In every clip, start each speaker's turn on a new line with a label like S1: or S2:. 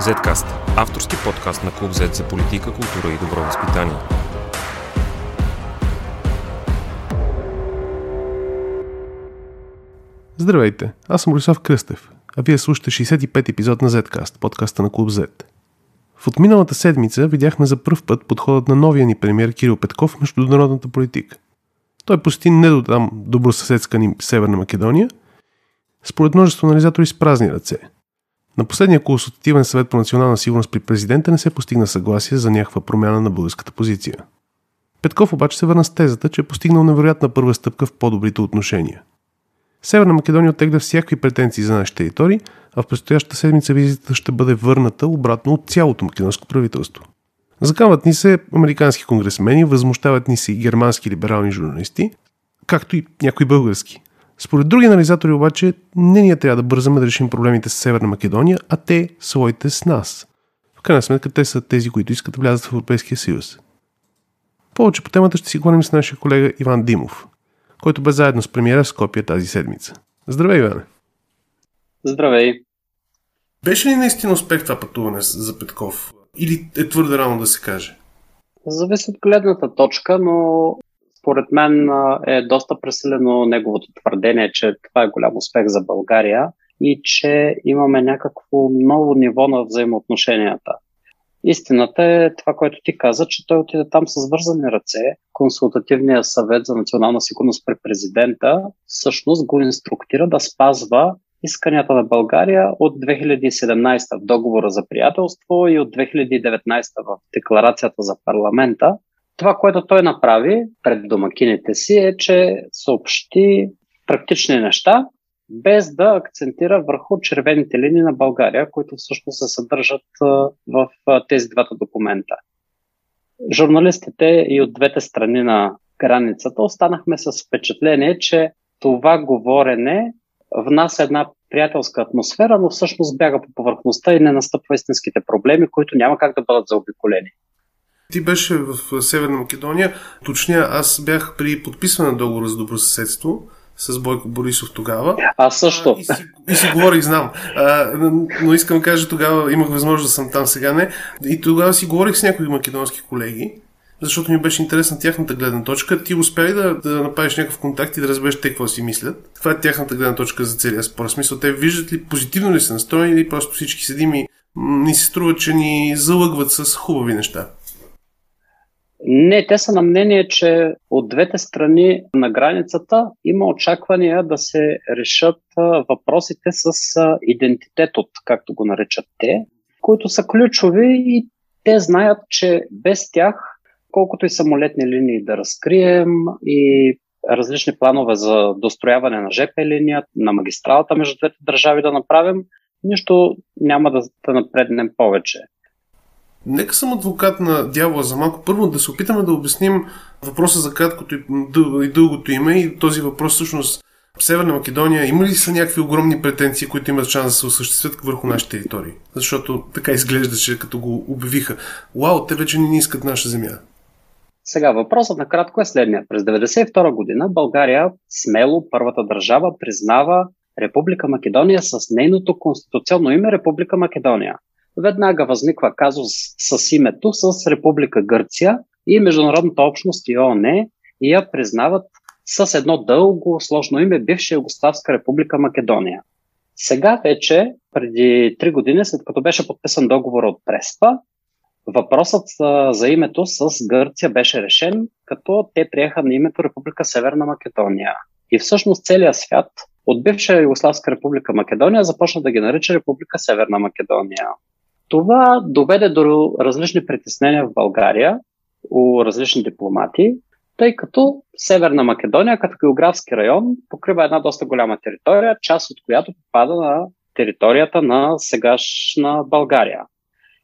S1: Zcast – авторски подкаст на Клуб Z за политика, култура и добро възпитание.
S2: Здравейте, аз съм Борислав Кръстев, а вие слушате 65 епизод на Zcast, подкаста на Клуб Z. В отминалата седмица видяхме за първ път подходът на новия ни премьер Кирил Петков в международната политика. Той посети не до там добросъседска ни Северна Македония, според множество анализатори с празни ръце – на последния консултативен съвет по национална сигурност при президента не се постигна съгласие за някаква промяна на българската позиция. Петков обаче се върна с тезата, че е постигнал невероятна първа стъпка в по-добрите отношения. Северна Македония оттегля всякакви претенции за нашите територии, а в предстоящата седмица визитата ще бъде върната обратно от цялото македонско правителство. Закамват ни се американски конгресмени, възмущават ни се и германски либерални журналисти, както и някои български. Според други анализатори обаче, не ние трябва да бързаме да решим проблемите с Северна Македония, а те своите с нас. В крайна сметка те са тези, които искат да влязат в Европейския съюз. Повече по темата ще си говорим с нашия колега Иван Димов, който бе заедно с премиера в Скопия тази седмица. Здравей, Иване!
S3: Здравей!
S2: Беше ли наистина успех това пътуване за Петков? Или е твърде рано да се каже?
S3: Зависи от гледната точка, но според мен е доста преселено неговото твърдение, че това е голям успех за България и че имаме някакво ново ниво на взаимоотношенията. Истината е това, което ти каза, че той отиде там с вързани ръце. Консултативният съвет за национална сигурност при президента всъщност го инструктира да спазва исканията на България от 2017 в договора за приятелство и от 2019 в декларацията за парламента, това, което той направи пред домакините си е, че съобщи практични неща, без да акцентира върху червените линии на България, които всъщност се съдържат в тези двата документа. Журналистите и от двете страни на границата останахме с впечатление, че това говорене внася една приятелска атмосфера, но всъщност бяга по повърхността и не настъпва истинските проблеми, които няма как да бъдат заобиколени.
S2: Ти беше в Северна Македония. Точня, аз бях при подписване на договора за добросъседство с Бойко Борисов тогава.
S3: Аз също.
S2: А, и, си, и си говорих, знам. А, но искам да кажа, тогава имах възможност да съм там, сега не. И тогава си говорих с някои македонски колеги, защото ми беше интересна тяхната гледна точка. Ти успя ли да, да направиш някакъв контакт и да разбереш те какво си мислят? Това е тяхната гледна точка за целия спор. Смисъл, те виждат ли позитивно ли са настроени или просто всички седим и ни се струва, че ни залъгват с хубави неща?
S3: Не, те са на мнение, че от двете страни на границата има очаквания да се решат въпросите с идентитетът, както го наричат те, които са ключови и те знаят, че без тях, колкото и самолетни линии да разкрием и различни планове за дострояване на ЖП линия, на магистралата между двете държави да направим, нищо няма да, напреднем повече.
S2: Нека съм адвокат на дявола за малко. Първо да се опитаме да обясним въпроса за краткото и, дългото име и този въпрос всъщност Северна Македония има ли са някакви огромни претенции, които имат шанс да се осъществят върху нашите територии? Защото така изглеждаше, като го обявиха. Вау, те вече не искат наша земя.
S3: Сега въпросът накратко е следния. През 1992 година България смело първата държава признава Република Македония с нейното конституционно име Република Македония веднага възниква казус с името с Република Гърция и Международната общност и ООН я признават с едно дълго, сложно име бивша Югославска република Македония. Сега вече, преди три години, след като беше подписан договор от Преспа, въпросът за името с Гърция беше решен, като те приеха на името Република Северна Македония. И всъщност целият свят от бивша Югославска република Македония започна да ги нарича Република Северна Македония. Това доведе до различни притеснения в България у различни дипломати, тъй като Северна Македония като географски район покрива една доста голяма територия, част от която попада на територията на сегашна България.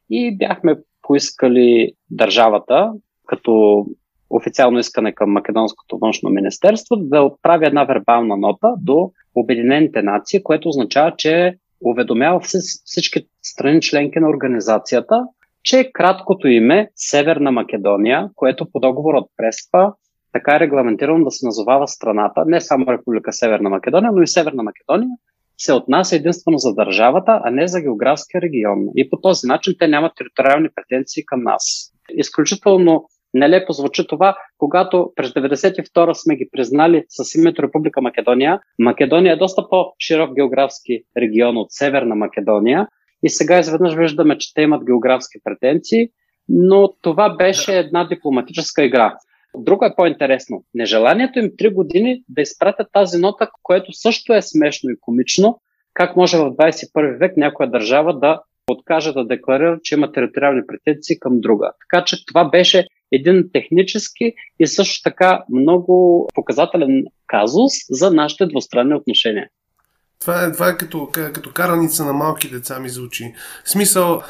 S3: И бяхме поискали държавата, като официално искане към Македонското външно министерство, да отправи една вербална нота до Обединените нации, което означава, че уведомява всички страни членки на организацията, че краткото име Северна Македония, което по договор от Преспа така е регламентирано да се назовава страната, не само Република Северна Македония, но и Северна Македония, се отнася единствено за държавата, а не за географския регион. И по този начин те нямат териториални претенции към нас. Изключително нелепо звучи това, когато през 92 сме ги признали с името Република Македония. Македония е доста по-широк географски регион от Северна Македония и сега изведнъж виждаме, че те имат географски претенции, но това беше една дипломатическа игра. Друго е по-интересно. Нежеланието им три години да изпратят тази нота, което също е смешно и комично, как може в 21 век някоя държава да откаже да декларира, че има териториални претенции към друга. Така че това беше един технически и също така много показателен казус за нашите двустранни отношения.
S2: Това е, това е като, като караница на малки деца ми звучи. В смисъл,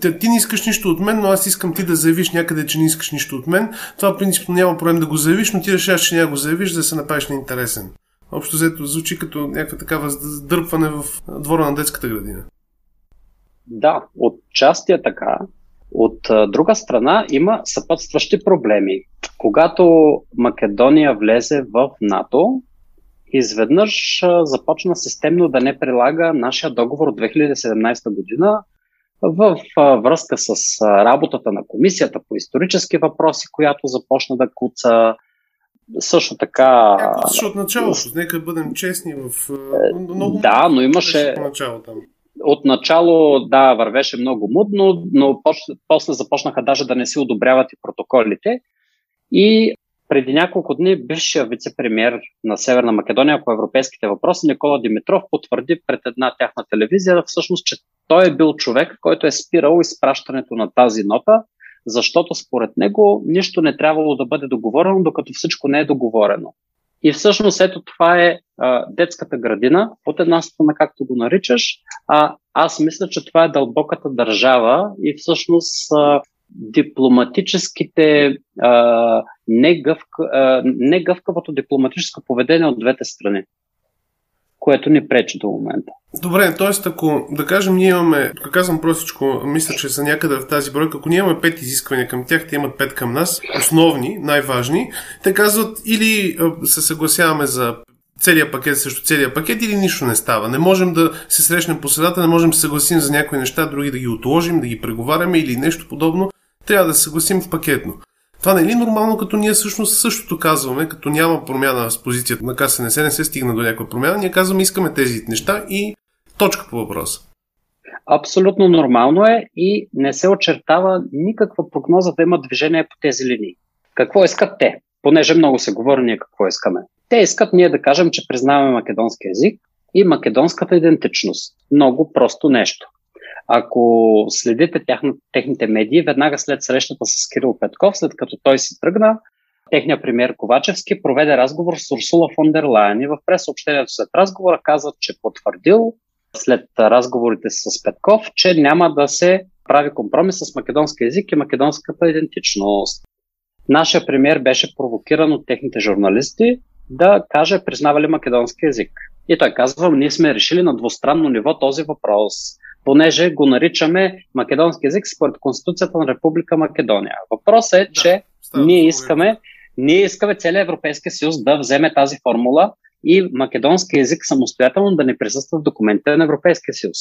S2: ти, ти не искаш нищо от мен, но аз искам ти да заявиш някъде, че не искаш нищо от мен. Това принципно няма проблем да го заявиш, но ти решаваш, че няма го заявиш, за да се направиш неинтересен. Общо взето звучи като някаква такава дърпване в двора на детската градина.
S3: Да, от части е така. От друга страна има съпътстващи проблеми. Когато Македония влезе в НАТО, изведнъж започна системно да не прилага нашия договор от 2017 година в връзка с работата на комисията по исторически въпроси, която започна да куца. Също така.
S2: Защото от началото, нека бъдем честни в.
S3: Много да, но имаше. Начало там. Отначало, да, вървеше много мудно, но после започнаха даже да не си одобряват и протоколите. И преди няколко дни бившия вице-премьер на Северна Македония по европейските въпроси Никола Димитров потвърди пред една тяхна телевизия всъщност, че той е бил човек, който е спирал изпращането на тази нота, защото според него нищо не трябвало да бъде договорено, докато всичко не е договорено. И всъщност ето това е а, детската градина, от една страна, както го наричаш, а аз мисля, че това е дълбоката държава и всъщност а, дипломатическите, а, негъвка, а, негъвкавото дипломатическо поведение от двете страни, което ни пречи до момента.
S2: Добре, т.е. ако да кажем, ние имаме, ако казвам простичко, мисля, че са някъде в тази бройка, ако ние имаме пет изисквания към тях, те имат пет към нас, основни, най-важни, те казват или се съгласяваме за целият пакет срещу целият пакет или нищо не става. Не можем да се срещнем по средата, не можем да се съгласим за някои неща, други да ги отложим, да ги преговаряме или нещо подобно. Трябва да се съгласим в пакетно. Това не е ли нормално, като ние всъщност същото казваме, като няма промяна с позицията на КСНС, не се стигна до някаква промяна, ние казваме искаме тези неща и точка по въпроса.
S3: Абсолютно нормално е и не се очертава никаква прогноза да има движение по тези линии. Какво искат те? Понеже много се говори ние какво искаме. Те искат ние да кажем, че признаваме македонски язик и македонската идентичност. Много просто нещо. Ако следите тяхна, техните медии, веднага след срещата с Кирил Петков, след като той си тръгна, техният премьер Ковачевски проведе разговор с Урсула фон дер Лайен и в пресъобщението след разговора казват, че потвърдил след разговорите с Петков, че няма да се прави компромис с македонски язик и македонската идентичност. Нашия премьер беше провокиран от техните журналисти да каже признава ли македонски язик. И той казва, ние сме решили на двустранно ниво този въпрос, понеже го наричаме македонски язик според Конституцията на Република Македония. Въпросът е, че да, ние искаме, ние искаме целият Европейски съюз да вземе тази формула и македонски язик самостоятелно да не присъства в документите на Европейския съюз.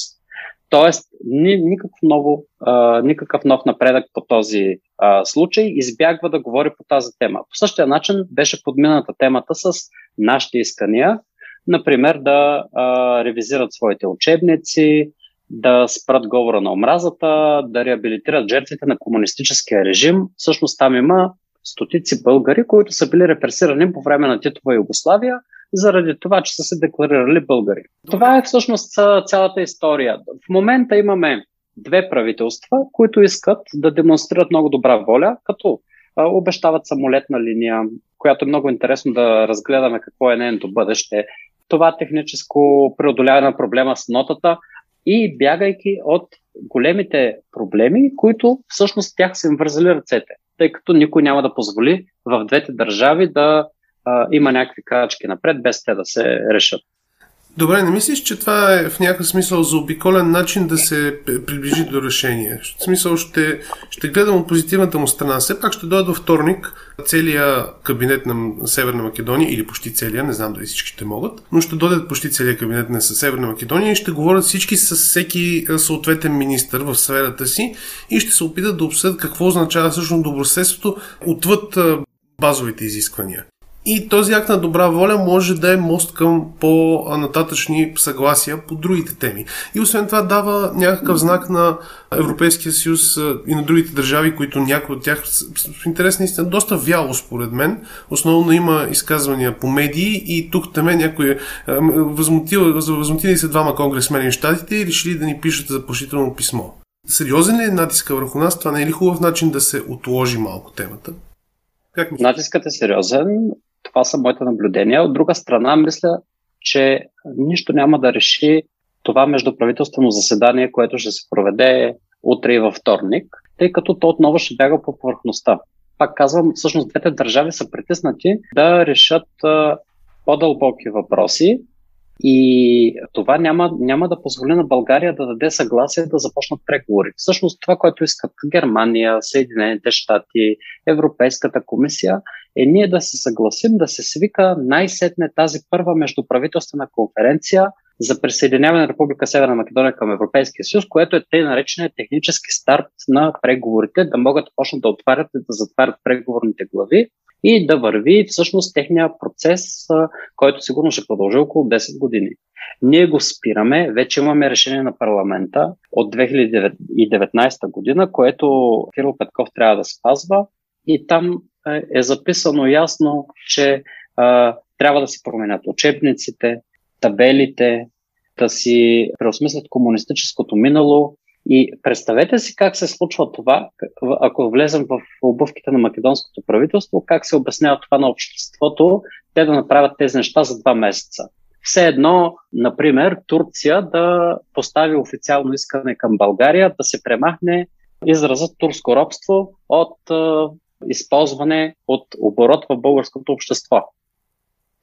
S3: Тоест, ни, никакъв, ново, а, никакъв нов напредък по този а, случай избягва да говори по тази тема. По същия начин беше подмината темата с нашите искания, например да а, ревизират своите учебници, да спрат говора на омразата, да реабилитират жертвите на комунистическия режим. Всъщност там има стотици българи, които са били репресирани по време на Титова Югославия заради това, че са се декларирали българи. Това е всъщност цялата история. В момента имаме две правителства, които искат да демонстрират много добра воля, като обещават самолетна линия, която е много интересно да разгледаме какво е нейното бъдеще. Това техническо преодоляване на проблема с нотата и бягайки от големите проблеми, които всъщност тях са им вързали ръцете, тъй като никой няма да позволи в двете държави да а, има някакви крачки напред, без те да се решат.
S2: Добре, не мислиш, че това е в някакъв смисъл за обиколен начин да се приближи до решение? В смисъл ще, ще гледам от позитивната му страна. Все пак ще дойде във вторник целият кабинет на Северна Македония, или почти целия, не знам дали всички ще могат, но ще дойдат почти целият кабинет на Северна Македония и ще говорят всички с всеки съответен министр в сферата си и ще се опитат да обсъдят какво означава всъщност добросъседството отвъд базовите изисквания. И този акт на добра воля може да е мост към по-нататъчни съгласия по другите теми. И освен това дава някакъв знак на Европейския съюз и на другите държави, които някои от тях в интерес наистина доста вяло според мен. Основно има изказвания по медии и тук теме някои възмутили се двама конгресмени в щатите и решили да ни пишат заплашително писмо. Сериозен ли е натиска върху нас? Това не е ли хубав начин да се отложи малко темата?
S3: Как Натискът е сериозен. Това са моите наблюдения. От друга страна, мисля, че нищо няма да реши това междуправителствено заседание, което ще се проведе утре и във вторник, тъй като то отново ще бяга по повърхността. Пак казвам, всъщност двете държави са притиснати да решат по-дълбоки въпроси и това няма, няма да позволи на България да даде съгласие да започнат преговори. Всъщност това, което искат Германия, Съединените щати, Европейската комисия, е ние да се съгласим да се свика най-сетне тази първа междуправителствена конференция за присъединяване на Република Северна Македония към Европейския съюз, което е тъй наречения технически старт на преговорите, да могат да почнат да отварят и да затварят преговорните глави и да върви всъщност техния процес, който сигурно ще продължи около 10 години. Ние го спираме, вече имаме решение на парламента от 2019 година, което Кирил Петков трябва да спазва и там е записано ясно, че а, трябва да си променят учебниците, табелите, да си преосмислят комунистическото минало. И представете си как се случва това, ако влезем в обувките на македонското правителство, как се обяснява това на обществото, те да направят тези неща за два месеца. Все едно, например, Турция да постави официално искане към България да се премахне изразът турско робство от използване от оборот в българското общество.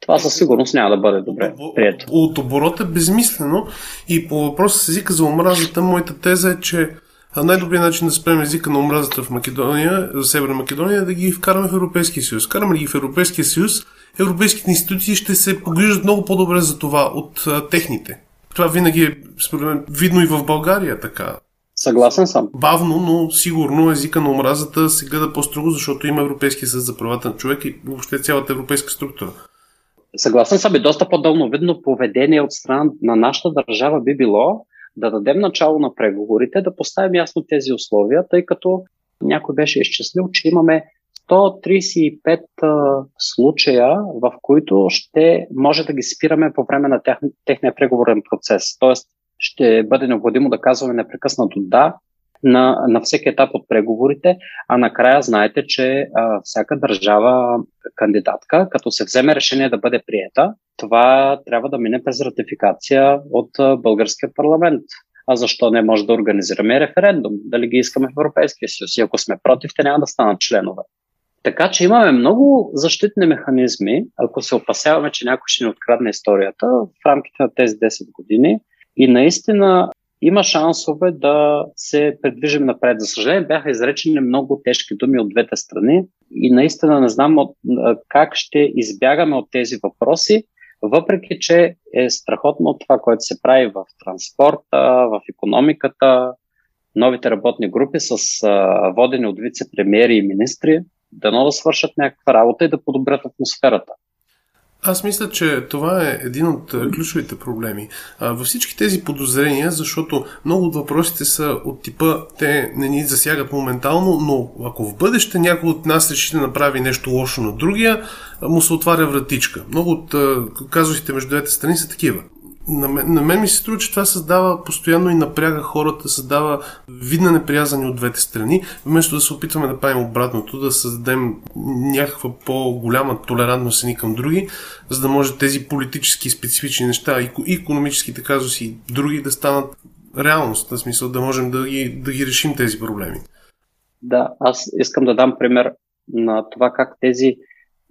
S3: Това със сигурност няма да бъде добре прието.
S2: От оборот е безмислено и по въпроса с езика за омразата, моята теза е, че най-добрият начин да спрем езика на омразата в Македония, за Северна Македония, е да ги вкараме в Европейския съюз. Караме ги в Европейския съюз, европейските институции ще се погрижат много по-добре за това от а, техните. Това винаги е, според мен, видно и в България така.
S3: Съгласен съм.
S2: Бавно, но сигурно езика на омразата се гледа по-строго, защото има Европейски съд за правата на човек и въобще цялата европейска структура.
S3: Съгласен съм и доста по-дълновидно поведение от страна на нашата държава би било да дадем начало на преговорите, да поставим ясно тези условия, тъй като някой беше изчислил, че имаме 135 а, случая, в които ще може да ги спираме по време на тех, техния преговорен процес. Тоест, ще бъде необходимо да казваме непрекъснато да на, на всеки етап от преговорите, а накрая знаете, че а, всяка държава кандидатка, като се вземе решение да бъде приета, това трябва да мине през ратификация от а, българския парламент. А защо не може да организираме референдум? Дали ги искаме в Европейския съюз? И ако сме против, те няма да станат членове. Така че имаме много защитни механизми, ако се опасяваме, че някой ще ни открадне историята в рамките на тези 10 години. И наистина има шансове да се предвижим напред. За съжаление, бяха изречени много тежки думи от двете страни и наистина не знам от, как ще избягаме от тези въпроси, въпреки че е страхотно от това, което се прави в транспорта, в економиката, новите работни групи с водени от вице-премьери и министри, дано да свършат някаква работа и да подобрят атмосферата.
S2: Аз мисля, че това е един от ключовите проблеми. Във всички тези подозрения, защото много от въпросите са от типа, те не ни засягат моментално, но ако в бъдеще някой от нас реши да направи нещо лошо на другия, му се отваря вратичка. Много от казусите между двете страни са такива на мен, на мен ми се струва, че това създава постоянно и напряга хората, създава видна неприязани от двете страни, вместо да се опитваме да правим обратното, да създадем някаква по-голяма толерантност ни към други, за да може тези политически специфични неща и економическите казуси и други да станат реалност, в смисъл да можем да ги, да ги решим тези проблеми.
S3: Да, аз искам да дам пример на това как тези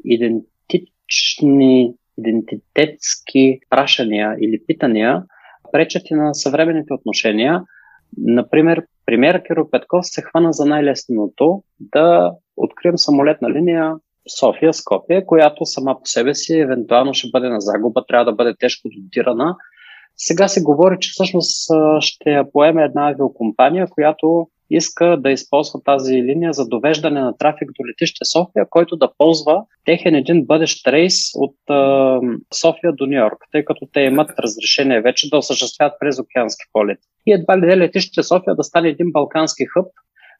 S3: идентични идентитетски прашания или питания пречат и на съвременните отношения. Например, премьер Киро Петков се хвана за най-лесното да открием самолетна линия София, Скопия, която сама по себе си евентуално ще бъде на загуба, трябва да бъде тежко дотирана. Сега се говори, че всъщност ще я поеме една авиокомпания, която иска да използва тази линия за довеждане на трафик до летище София, който да ползва техен един бъдещ рейс от е, София до Нью Йорк, тъй като те имат разрешение вече да осъществяват през океански полети. И едва ли летище София да стане един балкански хъб,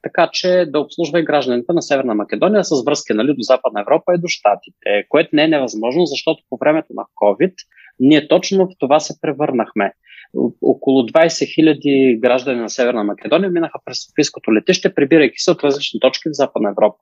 S3: така че да обслужва и гражданите на Северна Македония с връзки нали, до Западна Европа и до Штатите, което не е невъзможно, защото по времето на COVID ние точно в това се превърнахме. Около 20 хиляди граждани на Северна Македония минаха през Софийското летище, прибирайки се от различни точки в Западна Европа.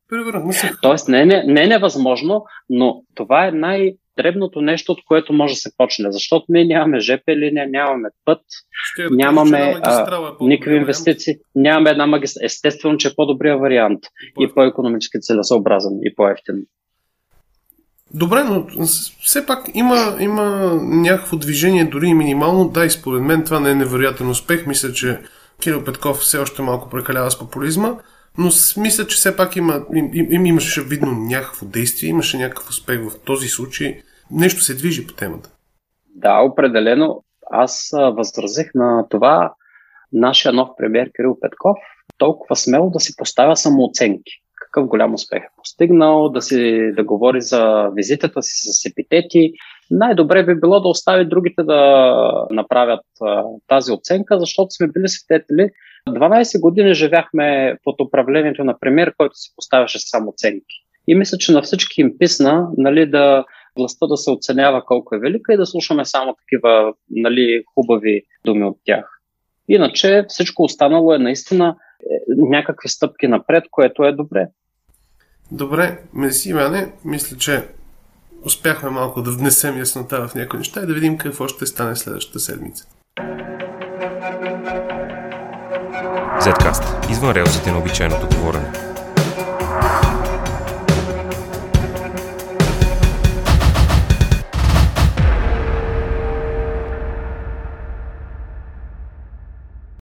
S3: Тоест не е, не, не е невъзможно, но това е най- дребното нещо, от което може да се почне. Защото ние нямаме ЖП линия, нямаме път, Ще нямаме а, никакви инвестиции, нямаме една магистрала. Естествено, че е по-добрия вариант по и по-економически целесообразен и по-ефтин.
S2: Добре, но все пак има, има някакво движение, дори и минимално. Да, и според мен това не е невероятен успех. Мисля, че Кирил Петков все още малко прекалява с популизма, но мисля, че все пак има, им, им, имаше видно някакво действие, имаше някакъв успех в този случай. Нещо се движи по темата.
S3: Да, определено. Аз възразих на това нашия нов премьер Кирил Петков толкова смело да си поставя самооценки какъв голям успех е постигнал, да, си, да говори за визитата си с епитети. Най-добре би било да остави другите да направят а, тази оценка, защото сме били свидетели. 12 години живяхме под управлението на премьер, който си поставяше само оценки. И мисля, че на всички им писна нали, да властта да се оценява колко е велика и да слушаме само такива нали, хубави думи от тях. Иначе всичко останало е наистина е, някакви стъпки напред, което е добре.
S2: Добре, мерси, Иване. Мисля, че успяхме малко да внесем яснота в някои неща и да видим какво ще стане следващата седмица.
S1: Zcast. Извън релсите на обичайното говорене.